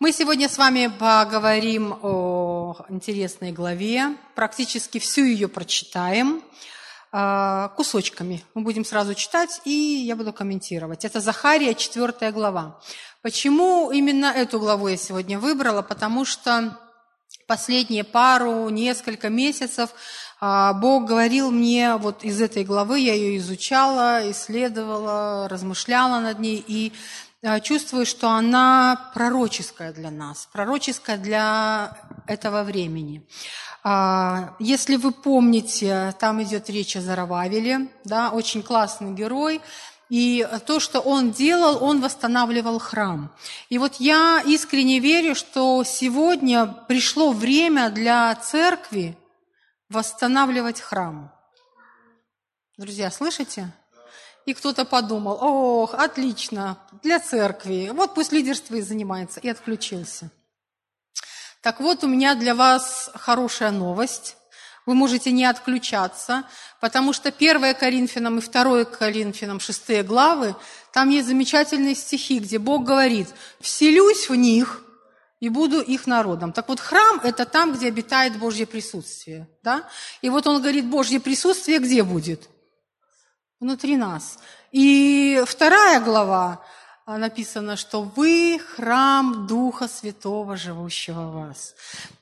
Мы сегодня с вами поговорим о интересной главе, практически всю ее прочитаем а, кусочками. Мы будем сразу читать, и я буду комментировать. Это Захария, 4 глава. Почему именно эту главу я сегодня выбрала? Потому что последние пару, несколько месяцев а, Бог говорил мне вот из этой главы, я ее изучала, исследовала, размышляла над ней, и чувствую, что она пророческая для нас, пророческая для этого времени. А, если вы помните, там идет речь о Зарававеле, да, очень классный герой, и то, что он делал, он восстанавливал храм. И вот я искренне верю, что сегодня пришло время для церкви восстанавливать храм. Друзья, слышите? И кто-то подумал, ох, отлично, для церкви, вот пусть лидерство и занимается, и отключился. Так вот, у меня для вас хорошая новость. Вы можете не отключаться, потому что 1 Коринфянам и 2 Коринфянам, 6 главы, там есть замечательные стихи, где Бог говорит, «Вселюсь в них и буду их народом». Так вот, храм – это там, где обитает Божье присутствие. Да? И вот он говорит, Божье присутствие где будет? Внутри нас. И вторая глава а, написано, что вы храм Духа Святого, живущего в вас.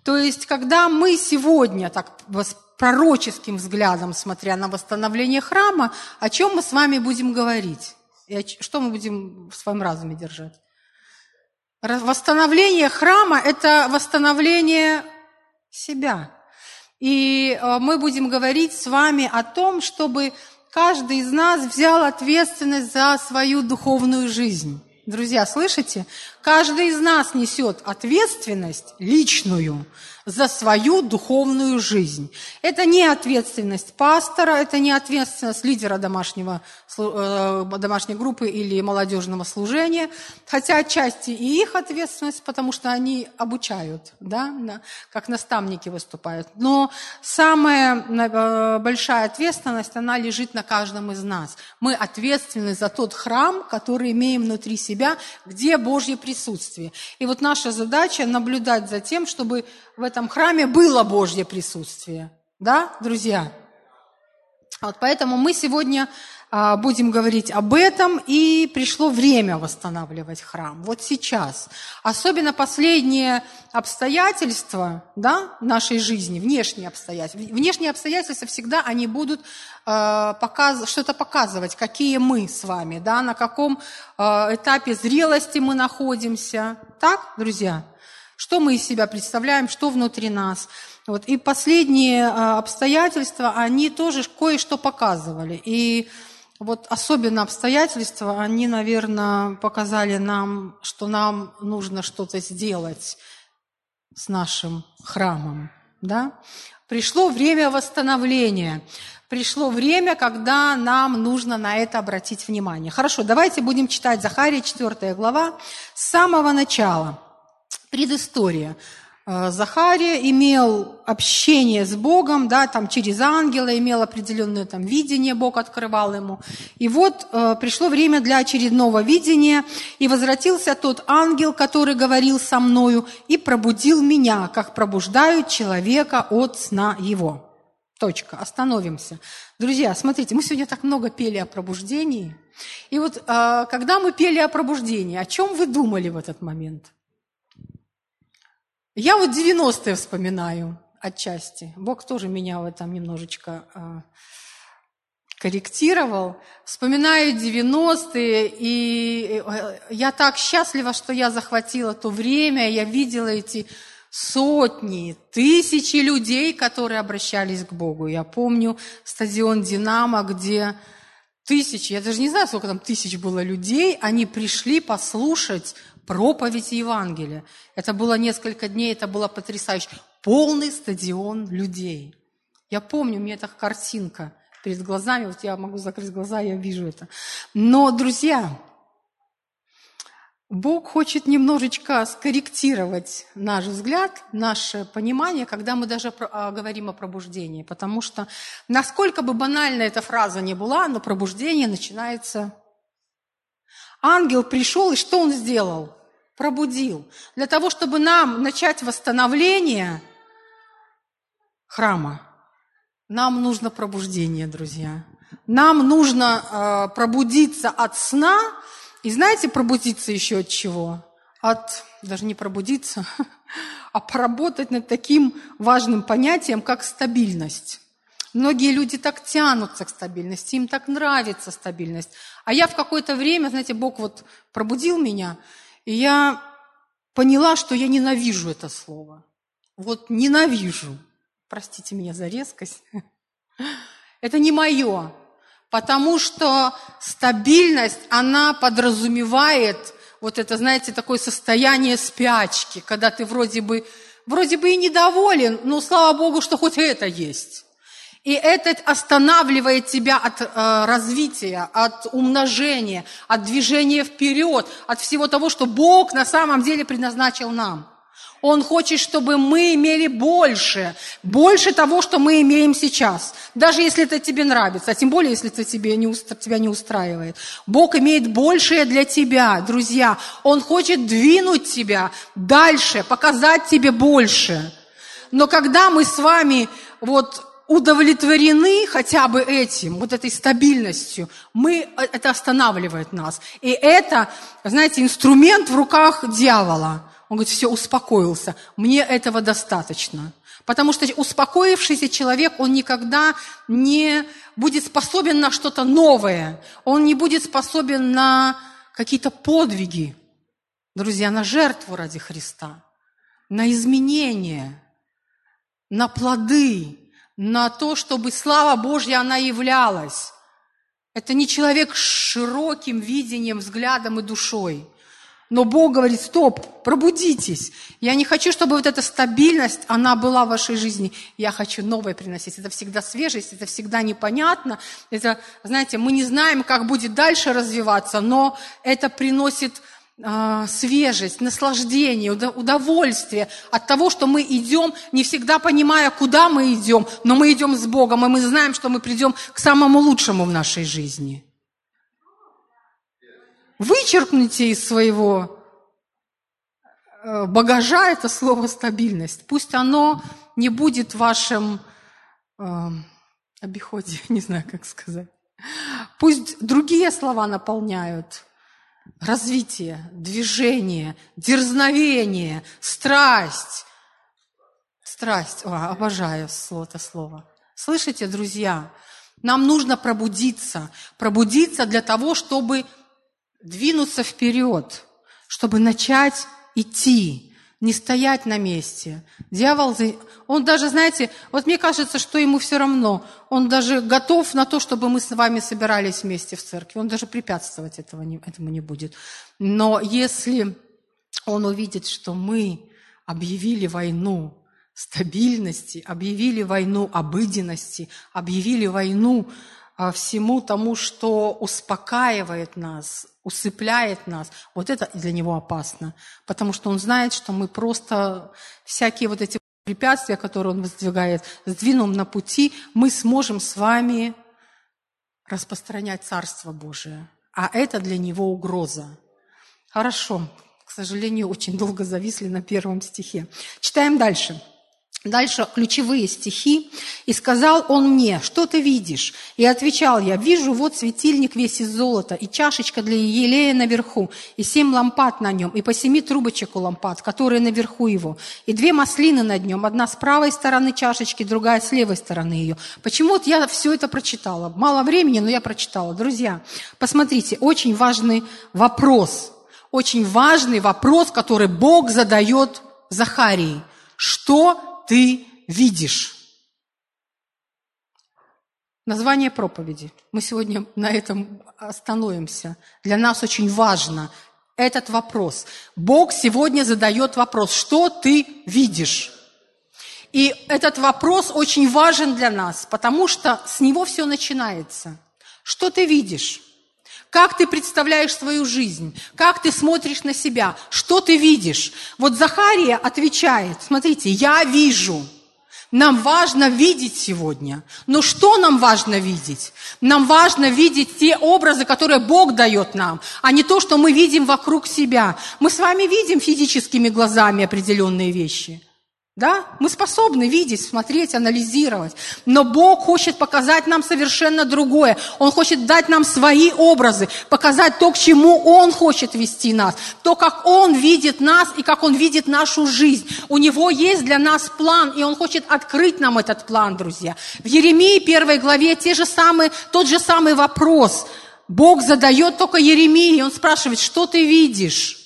То есть, когда мы сегодня, так пророческим взглядом, смотря на восстановление храма, о чем мы с вами будем говорить? И что мы будем в своем разуме держать? Восстановление храма – это восстановление себя. И а, мы будем говорить с вами о том, чтобы каждый из нас взял ответственность за свою духовную жизнь. Друзья, слышите? Каждый из нас несет ответственность личную за свою духовную жизнь. Это не ответственность пастора, это не ответственность лидера домашнего, э, домашней группы или молодежного служения, хотя отчасти и их ответственность, потому что они обучают, да, как наставники выступают. Но самая э, большая ответственность, она лежит на каждом из нас. Мы ответственны за тот храм, который имеем внутри себя, где Божье присутствие. И вот наша задача наблюдать за тем, чтобы в этом храме было Божье присутствие. Да, друзья? Вот поэтому мы сегодня будем говорить об этом, и пришло время восстанавливать храм. Вот сейчас. Особенно последние обстоятельства да, нашей жизни, внешние обстоятельства. Внешние обстоятельства всегда они будут э, показ, что-то показывать, какие мы с вами, да, на каком э, этапе зрелости мы находимся. Так, друзья? что мы из себя представляем, что внутри нас. Вот. И последние а, обстоятельства, они тоже кое-что показывали. И вот особенно обстоятельства, они, наверное, показали нам, что нам нужно что-то сделать с нашим храмом. Да? Пришло время восстановления. Пришло время, когда нам нужно на это обратить внимание. Хорошо, давайте будем читать Захария, 4 глава, с самого начала – Предыстория. Э, Захария имел общение с Богом, да, там через ангела, имел определенное там видение, Бог открывал ему. И вот э, пришло время для очередного видения, и возвратился тот ангел, который говорил со мною, и пробудил меня, как пробуждают человека от сна его. Точка. Остановимся. Друзья, смотрите, мы сегодня так много пели о пробуждении. И вот э, когда мы пели о пробуждении, о чем вы думали в этот момент? Я вот 90-е вспоминаю отчасти. Бог тоже меня в этом немножечко э, корректировал. Вспоминаю 90-е, и э, я так счастлива, что я захватила то время, я видела эти сотни, тысячи людей, которые обращались к Богу. Я помню стадион «Динамо», где тысячи, я даже не знаю, сколько там тысяч было людей, они пришли послушать проповедь Евангелия. Это было несколько дней, это было потрясающе. Полный стадион людей. Я помню, у меня эта картинка перед глазами, вот я могу закрыть глаза, я вижу это. Но, друзья, Бог хочет немножечко скорректировать наш взгляд, наше понимание, когда мы даже а, говорим о пробуждении. Потому что, насколько бы банальна эта фраза не была, но пробуждение начинается Ангел пришел, и что он сделал? пробудил. Для того, чтобы нам начать восстановление храма, нам нужно пробуждение, друзья. Нам нужно э, пробудиться от сна. И знаете, пробудиться еще от чего? От, даже не пробудиться, а поработать над таким важным понятием, как стабильность. Многие люди так тянутся к стабильности, им так нравится стабильность. А я в какое-то время, знаете, Бог вот пробудил меня, и я поняла, что я ненавижу это слово. Вот ненавижу. Простите меня за резкость. Это не мое. Потому что стабильность, она подразумевает вот это, знаете, такое состояние спячки, когда ты вроде бы, вроде бы и недоволен, но слава Богу, что хоть это есть. И это останавливает тебя от э, развития, от умножения, от движения вперед, от всего того, что Бог на самом деле предназначил нам. Он хочет, чтобы мы имели больше, больше того, что мы имеем сейчас. Даже если это тебе нравится, а тем более, если это тебе не, тебя не устраивает. Бог имеет большее для тебя, друзья. Он хочет двинуть тебя дальше, показать тебе больше. Но когда мы с вами вот удовлетворены хотя бы этим, вот этой стабильностью, мы, э, это останавливает нас. И это, знаете, инструмент в руках дьявола. Он говорит, все, успокоился, мне этого достаточно. Потому что успокоившийся человек, он никогда не будет способен на что-то новое. Он не будет способен на какие-то подвиги, друзья, на жертву ради Христа, на изменения, на плоды, на то, чтобы слава Божья, она являлась. Это не человек с широким видением, взглядом и душой. Но Бог говорит, стоп, пробудитесь. Я не хочу, чтобы вот эта стабильность, она была в вашей жизни. Я хочу новое приносить. Это всегда свежесть, это всегда непонятно. Это, знаете, мы не знаем, как будет дальше развиваться, но это приносит а, свежесть, наслаждение, удовольствие от того, что мы идем, не всегда понимая, куда мы идем, но мы идем с Богом, и мы знаем, что мы придем к самому лучшему в нашей жизни. Вычеркните из своего э, багажа это слово стабильность. Пусть оно не будет в вашем э, обиходе, не знаю, как сказать. Пусть другие слова наполняют развитие, движение, дерзновение, страсть. Страсть. О, обожаю это слово. Слышите, друзья? Нам нужно пробудиться. Пробудиться для того, чтобы двинуться вперед, чтобы начать идти не стоять на месте. Дьявол, он даже, знаете, вот мне кажется, что ему все равно. Он даже готов на то, чтобы мы с вами собирались вместе в церкви. Он даже препятствовать этого не, этому не будет. Но если он увидит, что мы объявили войну стабильности, объявили войну обыденности, объявили войну всему тому, что успокаивает нас, усыпляет нас, вот это для него опасно, потому что он знает, что мы просто всякие вот эти препятствия, которые он воздвигает, сдвинем на пути, мы сможем с вами распространять Царство Божие. А это для него угроза. Хорошо. К сожалению, очень долго зависли на первом стихе. Читаем дальше. Дальше ключевые стихи. «И сказал он мне, что ты видишь? И отвечал я, вижу вот светильник весь из золота, и чашечка для елея наверху, и семь лампад на нем, и по семи трубочек у лампад, которые наверху его, и две маслины над нем, одна с правой стороны чашечки, другая с левой стороны ее». Почему вот я все это прочитала? Мало времени, но я прочитала. Друзья, посмотрите, очень важный вопрос, очень важный вопрос, который Бог задает Захарии. Что ты видишь? Название проповеди. Мы сегодня на этом остановимся. Для нас очень важно этот вопрос. Бог сегодня задает вопрос, что ты видишь? И этот вопрос очень важен для нас, потому что с него все начинается. Что ты видишь? Как ты представляешь свою жизнь? Как ты смотришь на себя? Что ты видишь? Вот Захария отвечает, смотрите, я вижу. Нам важно видеть сегодня. Но что нам важно видеть? Нам важно видеть те образы, которые Бог дает нам, а не то, что мы видим вокруг себя. Мы с вами видим физическими глазами определенные вещи – да? Мы способны видеть, смотреть, анализировать. Но Бог хочет показать нам совершенно другое. Он хочет дать нам свои образы, показать то, к чему Он хочет вести нас, то, как Он видит нас и как Он видит нашу жизнь. У Него есть для нас план, и Он хочет открыть нам этот план, друзья. В Еремии первой главе те же самые, тот же самый вопрос. Бог задает только Еремии, Он спрашивает, что ты видишь?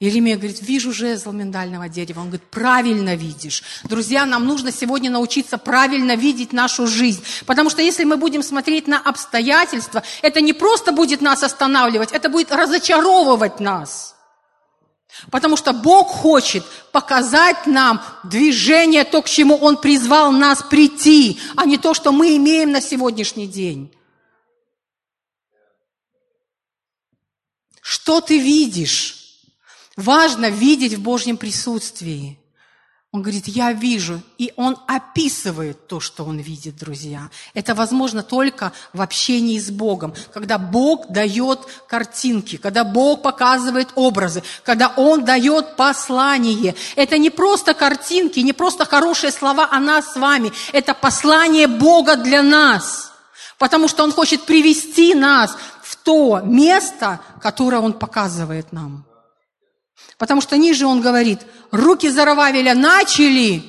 Еремия говорит, вижу жезл миндального дерева. Он говорит, правильно видишь. Друзья, нам нужно сегодня научиться правильно видеть нашу жизнь. Потому что если мы будем смотреть на обстоятельства, это не просто будет нас останавливать, это будет разочаровывать нас. Потому что Бог хочет показать нам движение, то, к чему Он призвал нас прийти, а не то, что мы имеем на сегодняшний день. Что ты видишь? Важно видеть в Божьем присутствии. Он говорит, я вижу. И он описывает то, что он видит, друзья. Это возможно только в общении с Богом. Когда Бог дает картинки, когда Бог показывает образы, когда Он дает послание. Это не просто картинки, не просто хорошие слова о нас с вами. Это послание Бога для нас. Потому что Он хочет привести нас в то место, которое Он показывает нам. Потому что ниже он говорит, руки Зарававеля начали,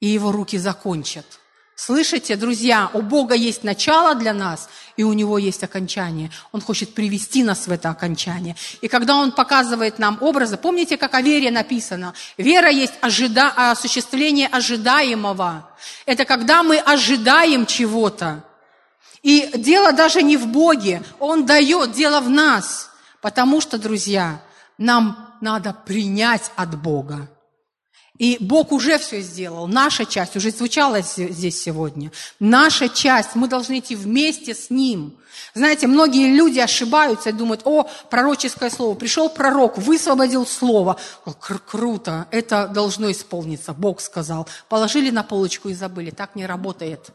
и его руки закончат. Слышите, друзья, у Бога есть начало для нас, и у Него есть окончание. Он хочет привести нас в это окончание. И когда Он показывает нам образы, помните, как о вере написано? Вера есть ожида... осуществление ожидаемого. Это когда мы ожидаем чего-то. И дело даже не в Боге, Он дает, дело в нас. Потому что, друзья, нам надо принять от Бога. И Бог уже все сделал. Наша часть уже звучала здесь сегодня. Наша часть, мы должны идти вместе с Ним. Знаете, многие люди ошибаются и думают, о, пророческое слово. Пришел пророк, высвободил слово. Кр круто, это должно исполниться. Бог сказал. Положили на полочку и забыли. Так не работает.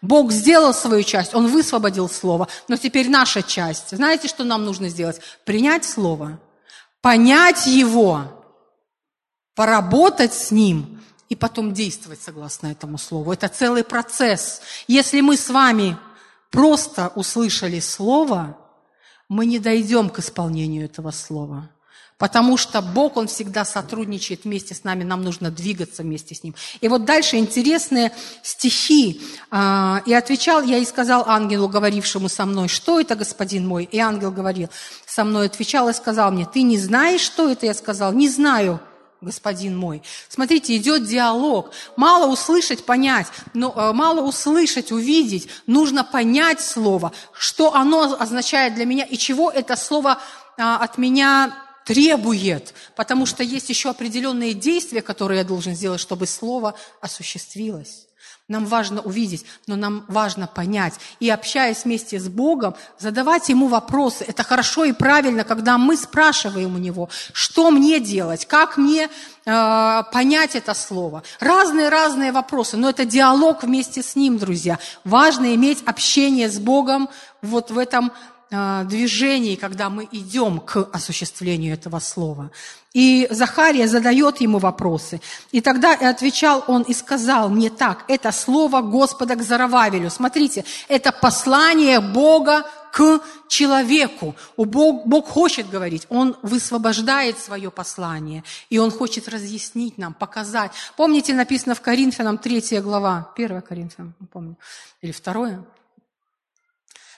Бог сделал свою часть, Он высвободил слово, но теперь наша часть. Знаете, что нам нужно сделать? Принять слово – понять его, поработать с ним и потом действовать согласно этому слову. Это целый процесс. Если мы с вами просто услышали слово, мы не дойдем к исполнению этого слова. Потому что Бог, Он всегда сотрудничает вместе с нами, нам нужно двигаться вместе с Ним. И вот дальше интересные стихи. А, «И отвечал я и сказал ангелу, говорившему со мной, что это, господин мой?» И ангел говорил со мной, отвечал и сказал мне, «Ты не знаешь, что это?» Я сказал, «Не знаю, господин мой. Смотрите, идет диалог. Мало услышать, понять, но э, мало услышать, увидеть. Нужно понять слово, что оно означает для меня и чего это слово а, от меня требует, потому что есть еще определенные действия, которые я должен сделать, чтобы слово осуществилось. Нам важно увидеть, но нам важно понять. И общаясь вместе с Богом, задавать Ему вопросы. Это хорошо и правильно, когда мы спрашиваем у Него, что мне делать, как мне э, понять это слово. Разные-разные вопросы, но это диалог вместе с Ним, друзья. Важно иметь общение с Богом вот в этом движении, когда мы идем к осуществлению этого слова. И Захария задает ему вопросы. И тогда и отвечал он и сказал мне так, это слово Господа к Зарававелю. Смотрите, это послание Бога к человеку. Бог, Бог хочет говорить, Он высвобождает свое послание, и Он хочет разъяснить нам, показать. Помните, написано в Коринфянам 3 глава, 1 Коринфянам, помню, или 2,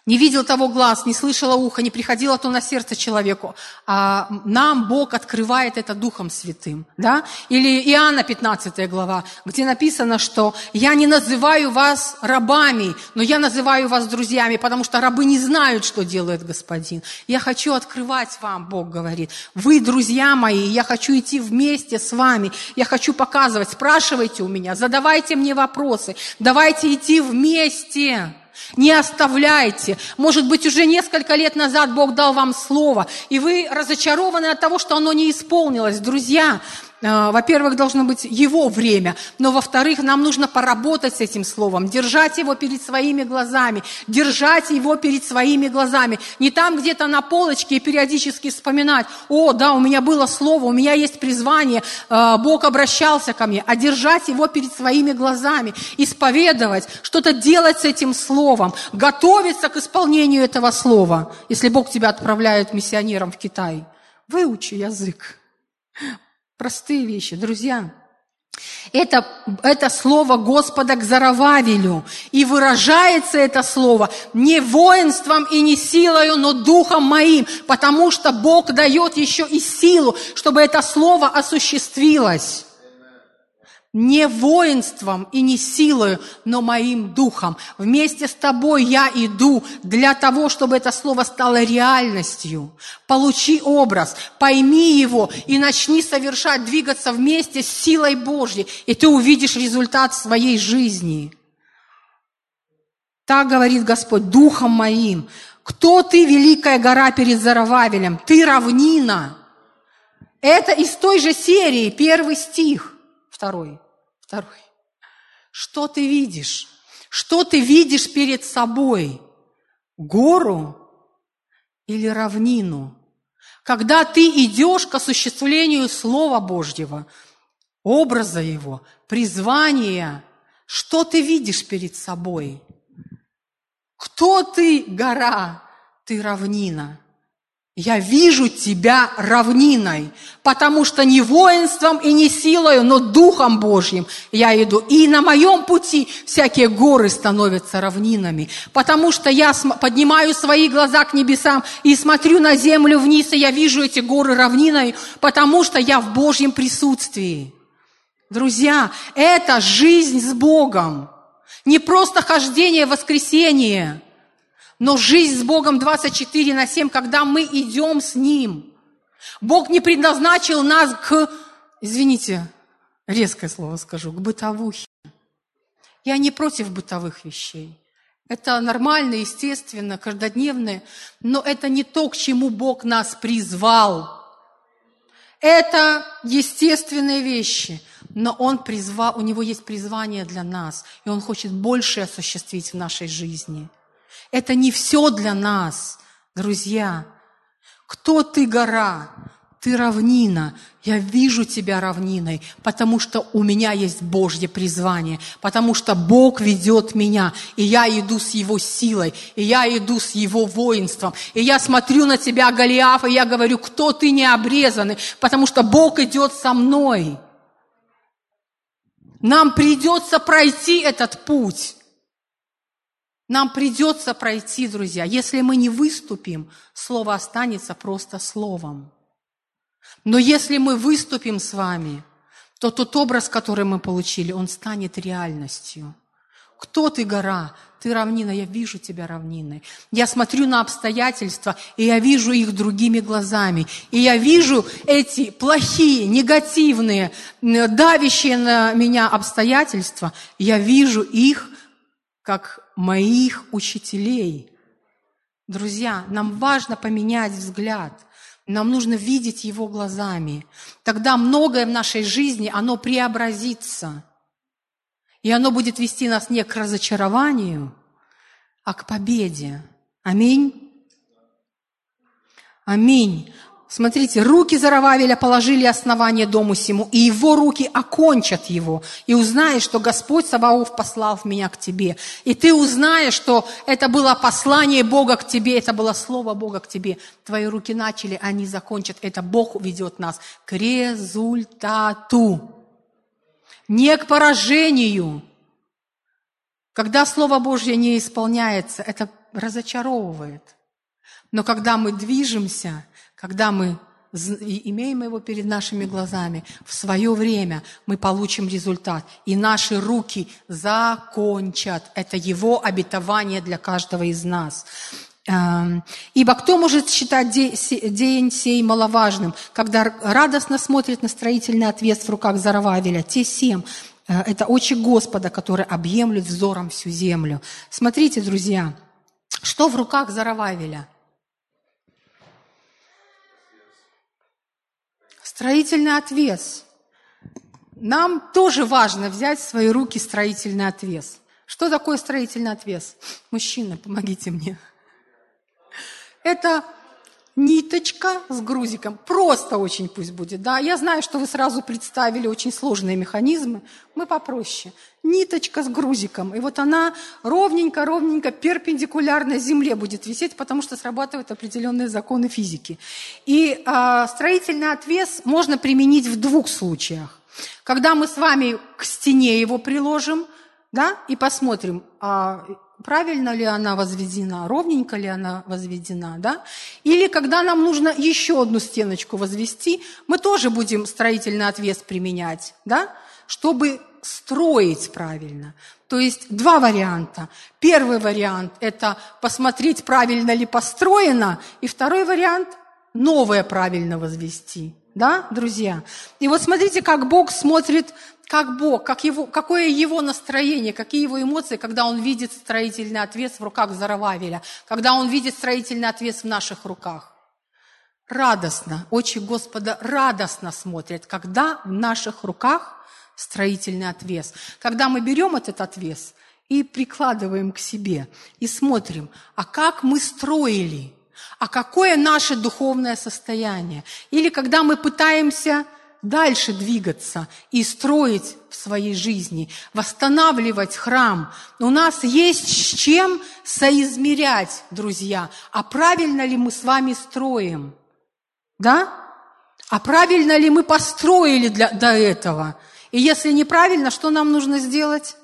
не видел того глаз, не слышало ухо, не приходило то на сердце человеку. А нам Бог открывает это Духом Святым. Да? Или Иоанна 15 глава, где написано, что «Я не называю вас рабами, но я называю вас друзьями, потому что рабы не знают, что делает Господин. Я хочу открывать вам, Бог говорит. Вы, друзья мои, я хочу идти вместе с вами. Я хочу показывать. Спрашивайте у меня, задавайте мне вопросы. Давайте идти вместе. Не оставляйте. Может быть, уже несколько лет назад Бог дал вам слово, и вы разочарованы от того, что оно не исполнилось. Друзья, во-первых, должно быть его время, но, во-вторых, нам нужно поработать с этим словом, держать его перед своими глазами, держать его перед своими глазами. Не там где-то на полочке и периодически вспоминать, о, да, у меня было слово, у меня есть призвание, э, Бог обращался ко мне, а держать его перед своими глазами, исповедовать, что-то делать с этим словом, готовиться к исполнению этого слова, если Бог тебя отправляет миссионером в Китай. Выучи язык. Простые вещи, друзья. Это, это слово Господа к Зарававелю. И выражается это слово не воинством и не силою, но духом моим, потому что Бог дает еще и силу, чтобы это слово осуществилось не воинством и не силою, но моим духом. Вместе с тобой я иду для того, чтобы это слово стало реальностью. Получи образ, пойми его и начни совершать, двигаться вместе с силой Божьей, и ты увидишь результат своей жизни. Так говорит Господь, духом моим. Кто ты, великая гора перед Зарававелем? Ты равнина. Это из той же серии, первый стих, второй. Второй. Что ты видишь? Что ты видишь перед собой? Гору или равнину? Когда ты идешь к осуществлению Слова Божьего, образа Его, призвания, что ты видишь перед собой? Кто ты, гора? Ты равнина. Я вижу тебя равниной, потому что не воинством и не силою, но Духом Божьим я иду. И на моем пути всякие горы становятся равнинами, потому что я поднимаю свои глаза к небесам и смотрю на землю вниз, и я вижу эти горы равниной, потому что я в Божьем присутствии. Друзья, это жизнь с Богом, не просто хождение в воскресенье – но жизнь с Богом 24 на 7, когда мы идем с Ним. Бог не предназначил нас к, извините, резкое слово скажу, к бытовухе. Я не против бытовых вещей. Это нормально, естественно, каждодневное, но это не то, к чему Бог нас призвал. Это естественные вещи, но Он призвал, у Него есть призвание для нас, и Он хочет больше осуществить в нашей жизни – это не все для нас, друзья. Кто ты, гора? Ты равнина. Я вижу тебя равниной, потому что у меня есть Божье призвание, потому что Бог ведет меня, и я иду с Его силой, и я иду с Его воинством, и я смотрю на тебя, Голиаф, и я говорю, кто ты необрезанный, потому что Бог идет со мной. Нам придется пройти этот путь. Нам придется пройти, друзья. Если мы не выступим, слово останется просто словом. Но если мы выступим с вами, то тот образ, который мы получили, он станет реальностью. Кто ты, гора? Ты равнина, я вижу тебя равниной. Я смотрю на обстоятельства, и я вижу их другими глазами. И я вижу эти плохие, негативные, давящие на меня обстоятельства. Я вижу их как моих учителей. Друзья, нам важно поменять взгляд. Нам нужно видеть его глазами. Тогда многое в нашей жизни, оно преобразится. И оно будет вести нас не к разочарованию, а к победе. Аминь. Аминь. Смотрите, руки Зарававеля положили основание дому сему, и его руки окончат его. И узнаешь, что Господь Саваоф послал меня к тебе. И ты узнаешь, что это было послание Бога к тебе, это было слово Бога к тебе. Твои руки начали, они закончат. Это Бог ведет нас к результату. Не к поражению. Когда Слово Божье не исполняется, это разочаровывает. Но когда мы движемся, когда мы имеем его перед нашими глазами, в свое время мы получим результат. И наши руки закончат. Это его обетование для каждого из нас. Эм, Ибо кто может считать день сей маловажным, когда радостно смотрит на строительный ответ в руках Зарававеля? Те семь. Э, это очи Господа, который объемлет взором всю землю. Смотрите, друзья, что в руках Зарававеля – Строительный отвес. нам тоже важно взять в свои руки строительный отвес. Что такое строительный отвес? Мужчина, помогите мне. Это ниточка с грузиком. Просто очень пусть будет. Да? Я знаю, что вы сразу представили очень сложные механизмы. Мы попроще. Ниточка с грузиком. И вот она ровненько-ровненько перпендикулярно земле будет висеть, потому что срабатывают определенные законы физики. И э, строительный отвес можно применить в двух случаях. Когда мы с вами к стене его приложим, да, и посмотрим, а правильно ли она возведена, ровненько ли она возведена, да? Или когда нам нужно еще одну стеночку возвести, мы тоже будем строительный отвес применять, да? Чтобы строить правильно. То есть два варианта. Первый вариант – это посмотреть, правильно ли построено, и второй вариант – новое правильно возвести. Да, друзья? И вот смотрите, как Бог смотрит как Бог, как его, какое его настроение, какие его эмоции, когда он видит строительный отвес в руках Зарававеля, когда он видит строительный отвес в наших руках. Радостно, очи Господа радостно смотрят, когда в наших руках строительный отвес. Когда мы берем этот отвес и прикладываем к себе, и смотрим, а как мы строили, а какое наше духовное состояние. Или когда мы пытаемся дальше двигаться и строить в своей жизни, восстанавливать храм. У нас есть с чем соизмерять, друзья. А правильно ли мы с вами строим? Да? А правильно ли мы построили для, до этого? И если неправильно, что нам нужно сделать?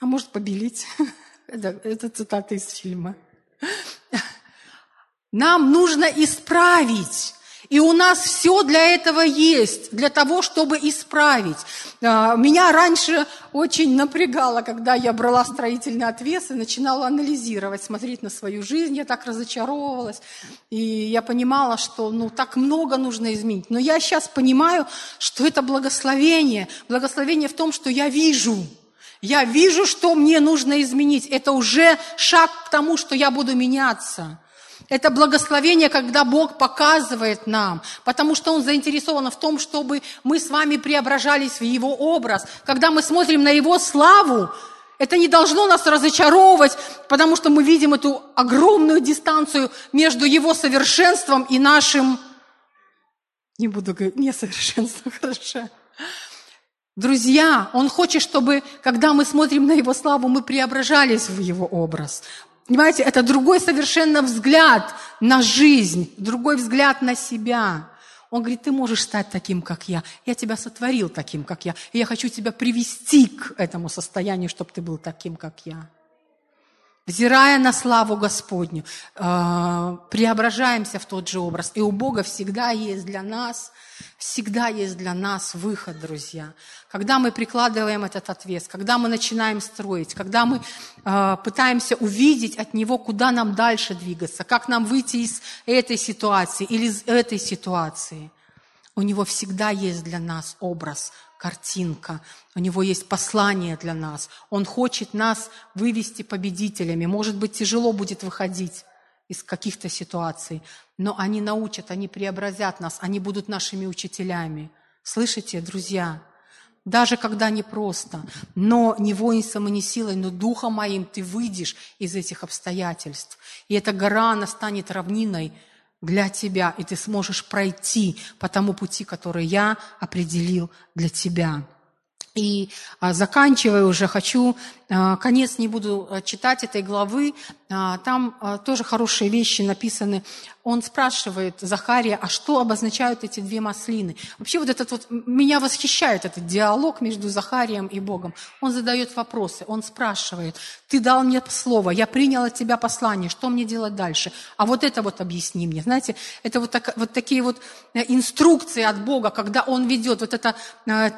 А может, побелить? Это, это цитата из фильма. Нам нужно исправить и у нас все для этого есть, для того, чтобы исправить. А, меня раньше очень напрягало, когда я брала строительный отвес и начинала анализировать, смотреть на свою жизнь. Я так разочаровывалась. И я понимала, что ну, так много нужно изменить. Но я сейчас понимаю, что это благословение. Благословение в том, что я вижу. Я вижу, что мне нужно изменить. Это уже шаг к тому, что я буду меняться. Это благословение, когда Бог показывает нам, потому что Он заинтересован в том, чтобы мы с вами преображались в Его образ. Когда мы смотрим на Его славу, это не должно нас разочаровывать, потому что мы видим эту огромную дистанцию между Его совершенством и нашим, не буду говорить, несовершенством, хорошо. Друзья, Он хочет, чтобы, когда мы смотрим на Его славу, мы преображались в Его образ. Понимаете, это другой совершенно взгляд на жизнь, другой взгляд на себя. Он говорит, ты можешь стать таким, как я. Я тебя сотворил таким, как я. И я хочу тебя привести к этому состоянию, чтобы ты был таким, как я взирая на славу Господню, э, преображаемся в тот же образ. И у Бога всегда есть для нас, всегда есть для нас выход, друзья. Когда мы прикладываем этот отвес, когда мы начинаем строить, когда мы э, пытаемся увидеть от Него, куда нам дальше двигаться, как нам выйти из этой ситуации или из этой ситуации, у Него всегда есть для нас образ картинка, у него есть послание для нас. Он хочет нас вывести победителями. Может быть, тяжело будет выходить из каких-то ситуаций, но они научат, они преобразят нас, они будут нашими учителями. Слышите, друзья? Даже когда непросто, но не воинством и не силой, но духом моим ты выйдешь из этих обстоятельств. И эта гора, она станет равниной для тебя, и ты сможешь пройти по тому пути, который я определил для тебя. И а, заканчивая уже, хочу, а, конец не буду а, читать этой главы, там тоже хорошие вещи написаны. Он спрашивает Захария, а что обозначают эти две маслины? Вообще вот этот вот, меня восхищает этот диалог между Захарием и Богом. Он задает вопросы, он спрашивает, ты дал мне слово, я принял от тебя послание, что мне делать дальше? А вот это вот объясни мне. Знаете, это вот, так, вот такие вот э, инструкции от Бога, когда Он ведет, вот это э,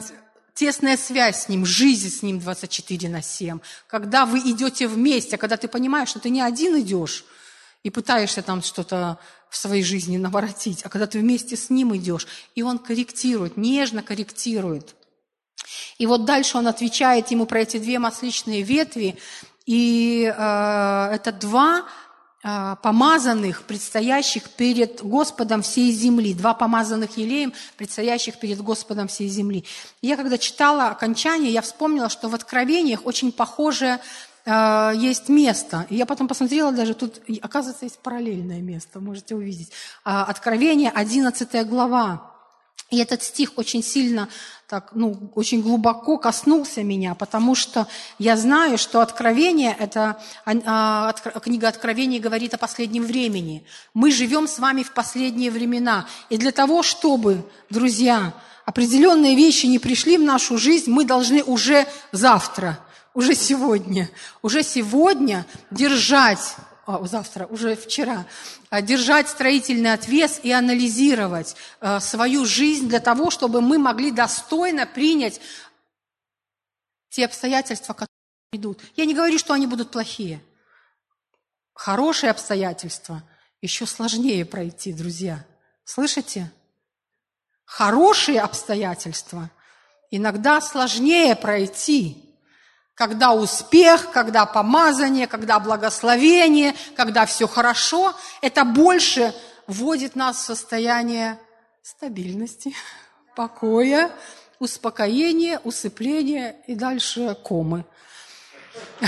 тесная связь с Ним, жизнь с Ним 24 на 7. Когда вы идете вместе, когда ты понимаешь, что ты не один идешь и пытаешься там что-то в своей жизни наворотить, а когда ты вместе с Ним идешь, и Он корректирует, нежно корректирует. И вот дальше он отвечает ему про эти две масличные ветви, и э, это два а, помазанных, предстоящих перед Господом всей земли. Два помазанных елеем, предстоящих перед Господом всей земли. Я когда читала окончание, я вспомнила, что в Откровениях очень похожее э, есть место. И я потом посмотрела даже, тут, оказывается, есть параллельное место, можете увидеть. Э, Откровение, 11 глава. И этот стих очень сильно, так, ну, очень глубоко коснулся меня, потому что я знаю, что Откровение, это а, от, книга Откровений говорит о последнем времени. Мы живем с вами в последние времена. И для того, чтобы, друзья, определенные вещи не пришли в нашу жизнь, мы должны уже завтра, уже сегодня, уже сегодня держать а, завтра, уже вчера, а, держать строительный отвес и анализировать а, свою жизнь для того, чтобы мы могли достойно принять те обстоятельства, которые идут. Я не говорю, что они будут плохие. Хорошие обстоятельства еще сложнее пройти, друзья. Слышите? Хорошие обстоятельства иногда сложнее пройти, когда успех, когда помазание, когда благословение, когда все хорошо, это больше вводит нас в состояние стабильности, покоя, успокоения, усыпления и дальше комы.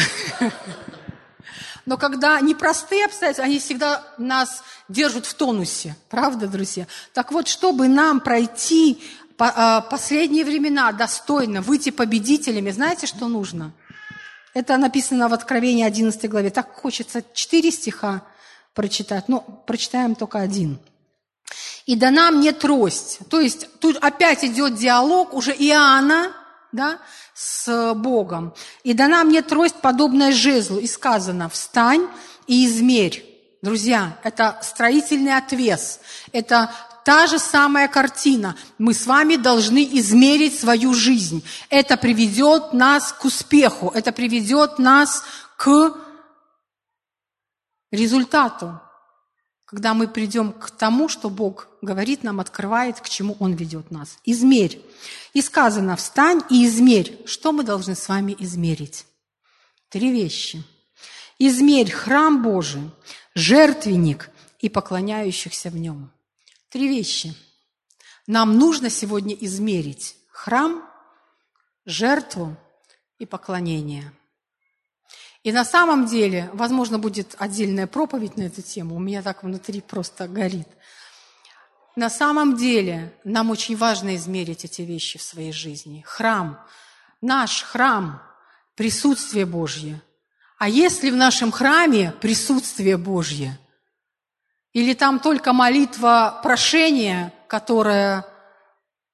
Но когда непростые обстоятельства, они всегда нас держат в тонусе, правда, друзья? Так вот, чтобы нам пройти а, последние времена достойно, выйти победителями, знаете, что нужно? Это написано в Откровении 11 главе. Так хочется четыре стиха прочитать, но прочитаем только один. «И дана мне трость». То есть тут опять идет диалог уже Иоанна да, с Богом. «И дана мне трость, подобная жезлу». И сказано «Встань и измерь». Друзья, это строительный отвес, это та же самая картина. Мы с вами должны измерить свою жизнь. Это приведет нас к успеху, это приведет нас к результату, когда мы придем к тому, что Бог говорит нам, открывает, к чему Он ведет нас. Измерь. И сказано, встань и измерь. Что мы должны с вами измерить? Три вещи. Измерь храм Божий, жертвенник и поклоняющихся в нем. Три вещи. Нам нужно сегодня измерить храм, жертву и поклонение. И на самом деле, возможно, будет отдельная проповедь на эту тему, у меня так внутри просто горит. На самом деле, нам очень важно измерить эти вещи в своей жизни. Храм, наш храм, присутствие Божье. А если в нашем храме присутствие Божье – или там только молитва прошения, которая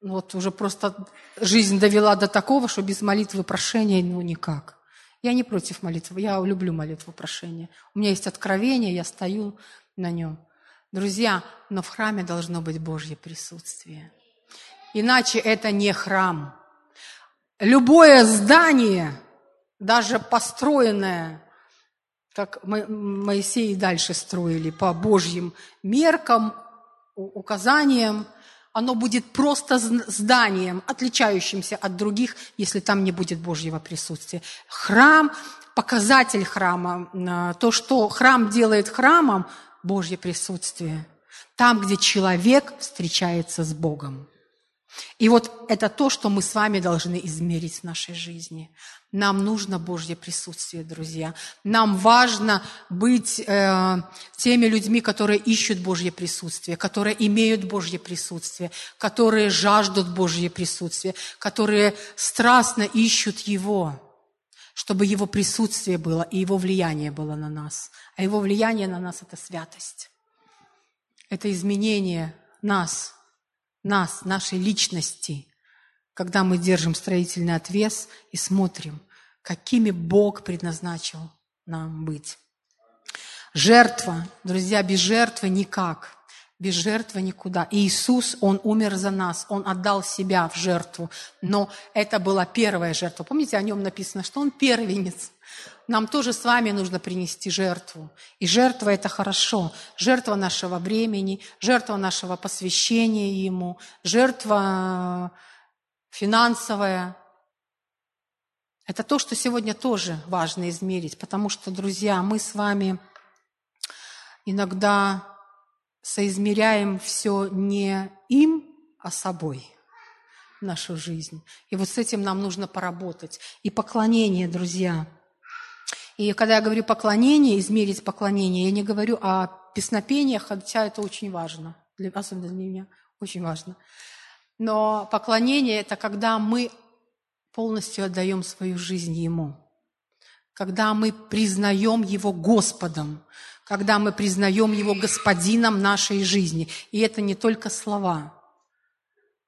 ну, вот уже просто жизнь довела до такого, что без молитвы прошения ну никак. Я не против молитвы, я люблю молитву прошения. У меня есть откровение, я стою на нем. Друзья, но в храме должно быть Божье присутствие. Иначе это не храм. Любое здание, даже построенное как Моисей дальше строили по Божьим меркам, указаниям, оно будет просто зданием, отличающимся от других, если там не будет Божьего присутствия. Храм, показатель храма, а, то, что храм делает храмом, Божье присутствие. Там, где человек встречается с Богом. И вот это то, что мы с вами должны измерить в нашей жизни. Нам нужно Божье присутствие, друзья. Нам важно быть э, теми людьми, которые ищут Божье присутствие, которые имеют Божье присутствие, которые жаждут Божье присутствие, которые страстно ищут Его, чтобы Его присутствие было и Его влияние было на нас. А Его влияние на нас – это святость. Это изменение нас, нас, нашей личности – когда мы держим строительный отвес и смотрим, какими Бог предназначил нам быть. Жертва, друзья, без жертвы никак. Без жертвы никуда. И Иисус, Он умер за нас, Он отдал себя в жертву. Но это была первая жертва. Помните, о нем написано, что Он первенец. Нам тоже с вами нужно принести жертву. И жертва – это хорошо. Жертва нашего времени, жертва нашего посвящения Ему, жертва финансовое. Это то, что сегодня тоже важно измерить, потому что, друзья, мы с вами иногда соизмеряем все не им, а собой нашу жизнь. И вот с этим нам нужно поработать. И поклонение, друзья. И когда я говорю поклонение, измерить поклонение, я не говорю о песнопениях, хотя это очень важно, для, особенно для меня, очень важно. Но поклонение – это когда мы полностью отдаем свою жизнь Ему, когда мы признаем Его Господом, когда мы признаем Его Господином нашей жизни. И это не только слова.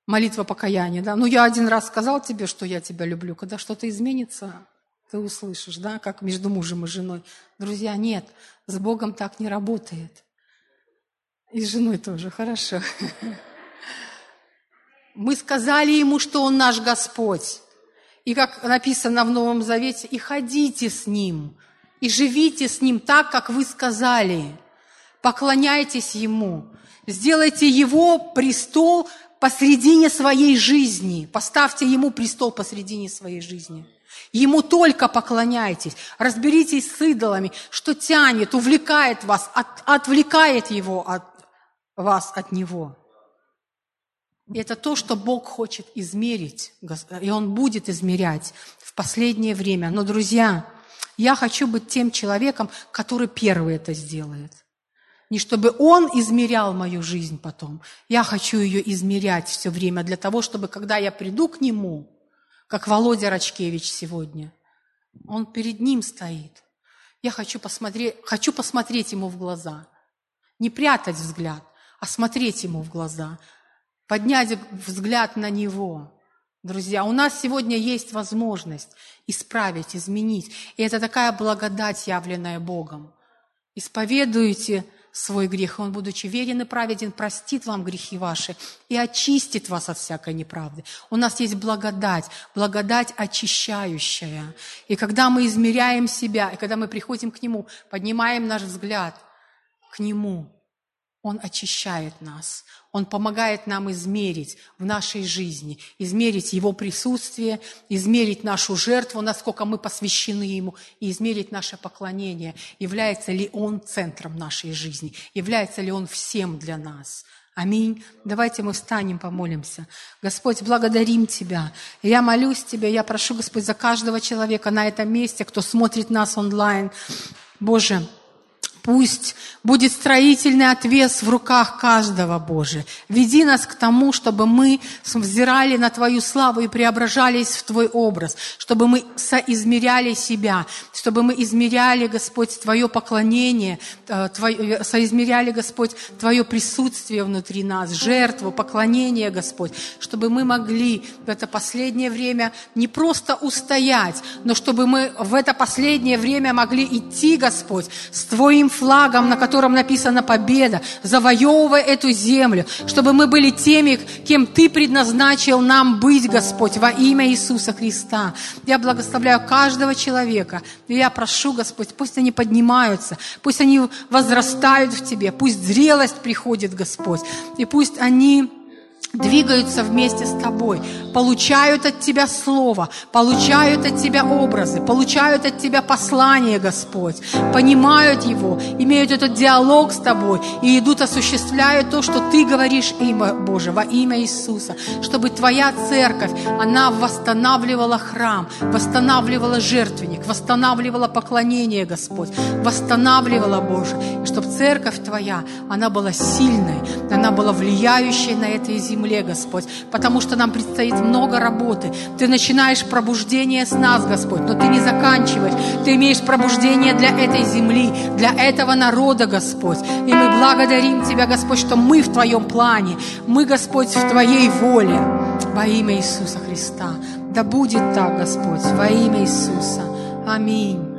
Молитва покаяния, да? Ну, я один раз сказал тебе, что я тебя люблю. Когда что-то изменится, ты услышишь, да, как между мужем и женой. Друзья, нет, с Богом так не работает. И с женой тоже, хорошо. Мы сказали ему, что он наш Господь. И как написано в Новом Завете, и ходите с ним, и живите с ним так, как вы сказали. Поклоняйтесь ему. Сделайте его престол посредине своей жизни. Поставьте ему престол посредине своей жизни. Ему только поклоняйтесь. Разберитесь с идолами, что тянет, увлекает вас, от, отвлекает его от вас от него. И это то, что Бог хочет измерить, и Он будет измерять в последнее время. Но, друзья, я хочу быть тем человеком, который первый это сделает. Не чтобы Он измерял мою жизнь потом. Я хочу ее измерять все время для того, чтобы, когда я приду к Нему, как Володя Рачкевич сегодня, Он перед Ним стоит. Я хочу посмотреть, хочу посмотреть Ему в глаза. Не прятать взгляд, а смотреть Ему в глаза – поднять взгляд на Него. Друзья, у нас сегодня есть возможность исправить, изменить. И это такая благодать, явленная Богом. Исповедуйте свой грех, и Он, будучи верен и праведен, простит вам грехи ваши и очистит вас от всякой неправды. У нас есть благодать, благодать очищающая. И когда мы измеряем себя, и когда мы приходим к Нему, поднимаем наш взгляд к Нему, он очищает нас. Он помогает нам измерить в нашей жизни, измерить Его присутствие, измерить нашу жертву, насколько мы посвящены Ему, и измерить наше поклонение. Является ли Он центром нашей жизни? Является ли Он всем для нас? Аминь. Давайте мы встанем, помолимся. Господь, благодарим Тебя. Я молюсь Тебе, я прошу, Господь, за каждого человека на этом месте, кто смотрит нас онлайн. Боже, Пусть будет строительный отвес в руках каждого, Боже. Веди нас к тому, чтобы мы взирали на Твою славу и преображались в Твой образ, чтобы мы соизмеряли себя, чтобы мы измеряли, Господь, Твое поклонение, э, Твое, соизмеряли, Господь, Твое присутствие внутри нас, жертву, поклонение, Господь, чтобы мы могли в это последнее время не просто устоять, но чтобы мы в это последнее время могли идти, Господь, с Твоим флагом, на котором написана победа, завоевывая эту землю, чтобы мы были теми, кем Ты предназначил нам быть, Господь, во имя Иисуса Христа. Я благословляю каждого человека, и я прошу, Господь, пусть они поднимаются, пусть они возрастают в Тебе, пусть зрелость приходит, Господь, и пусть они двигаются вместе с тобой, получают от тебя слово, получают от тебя образы, получают от тебя послание, Господь, понимают его, имеют этот диалог с тобой и идут, осуществляют то, что ты говоришь имя Боже, во имя Иисуса, чтобы твоя церковь, она восстанавливала храм, восстанавливала жертвенник, восстанавливала поклонение, Господь, восстанавливала, Боже, и чтобы церковь твоя, она была сильной, она была влияющей на этой земле, земле, Господь, потому что нам предстоит много работы. Ты начинаешь пробуждение с нас, Господь, но Ты не заканчиваешь. Ты имеешь пробуждение для этой земли, для этого народа, Господь. И мы благодарим Тебя, Господь, что мы в Твоем плане, мы, Господь, в Твоей воле. Во имя Иисуса Христа. Да будет так, Господь, во имя Иисуса. Аминь.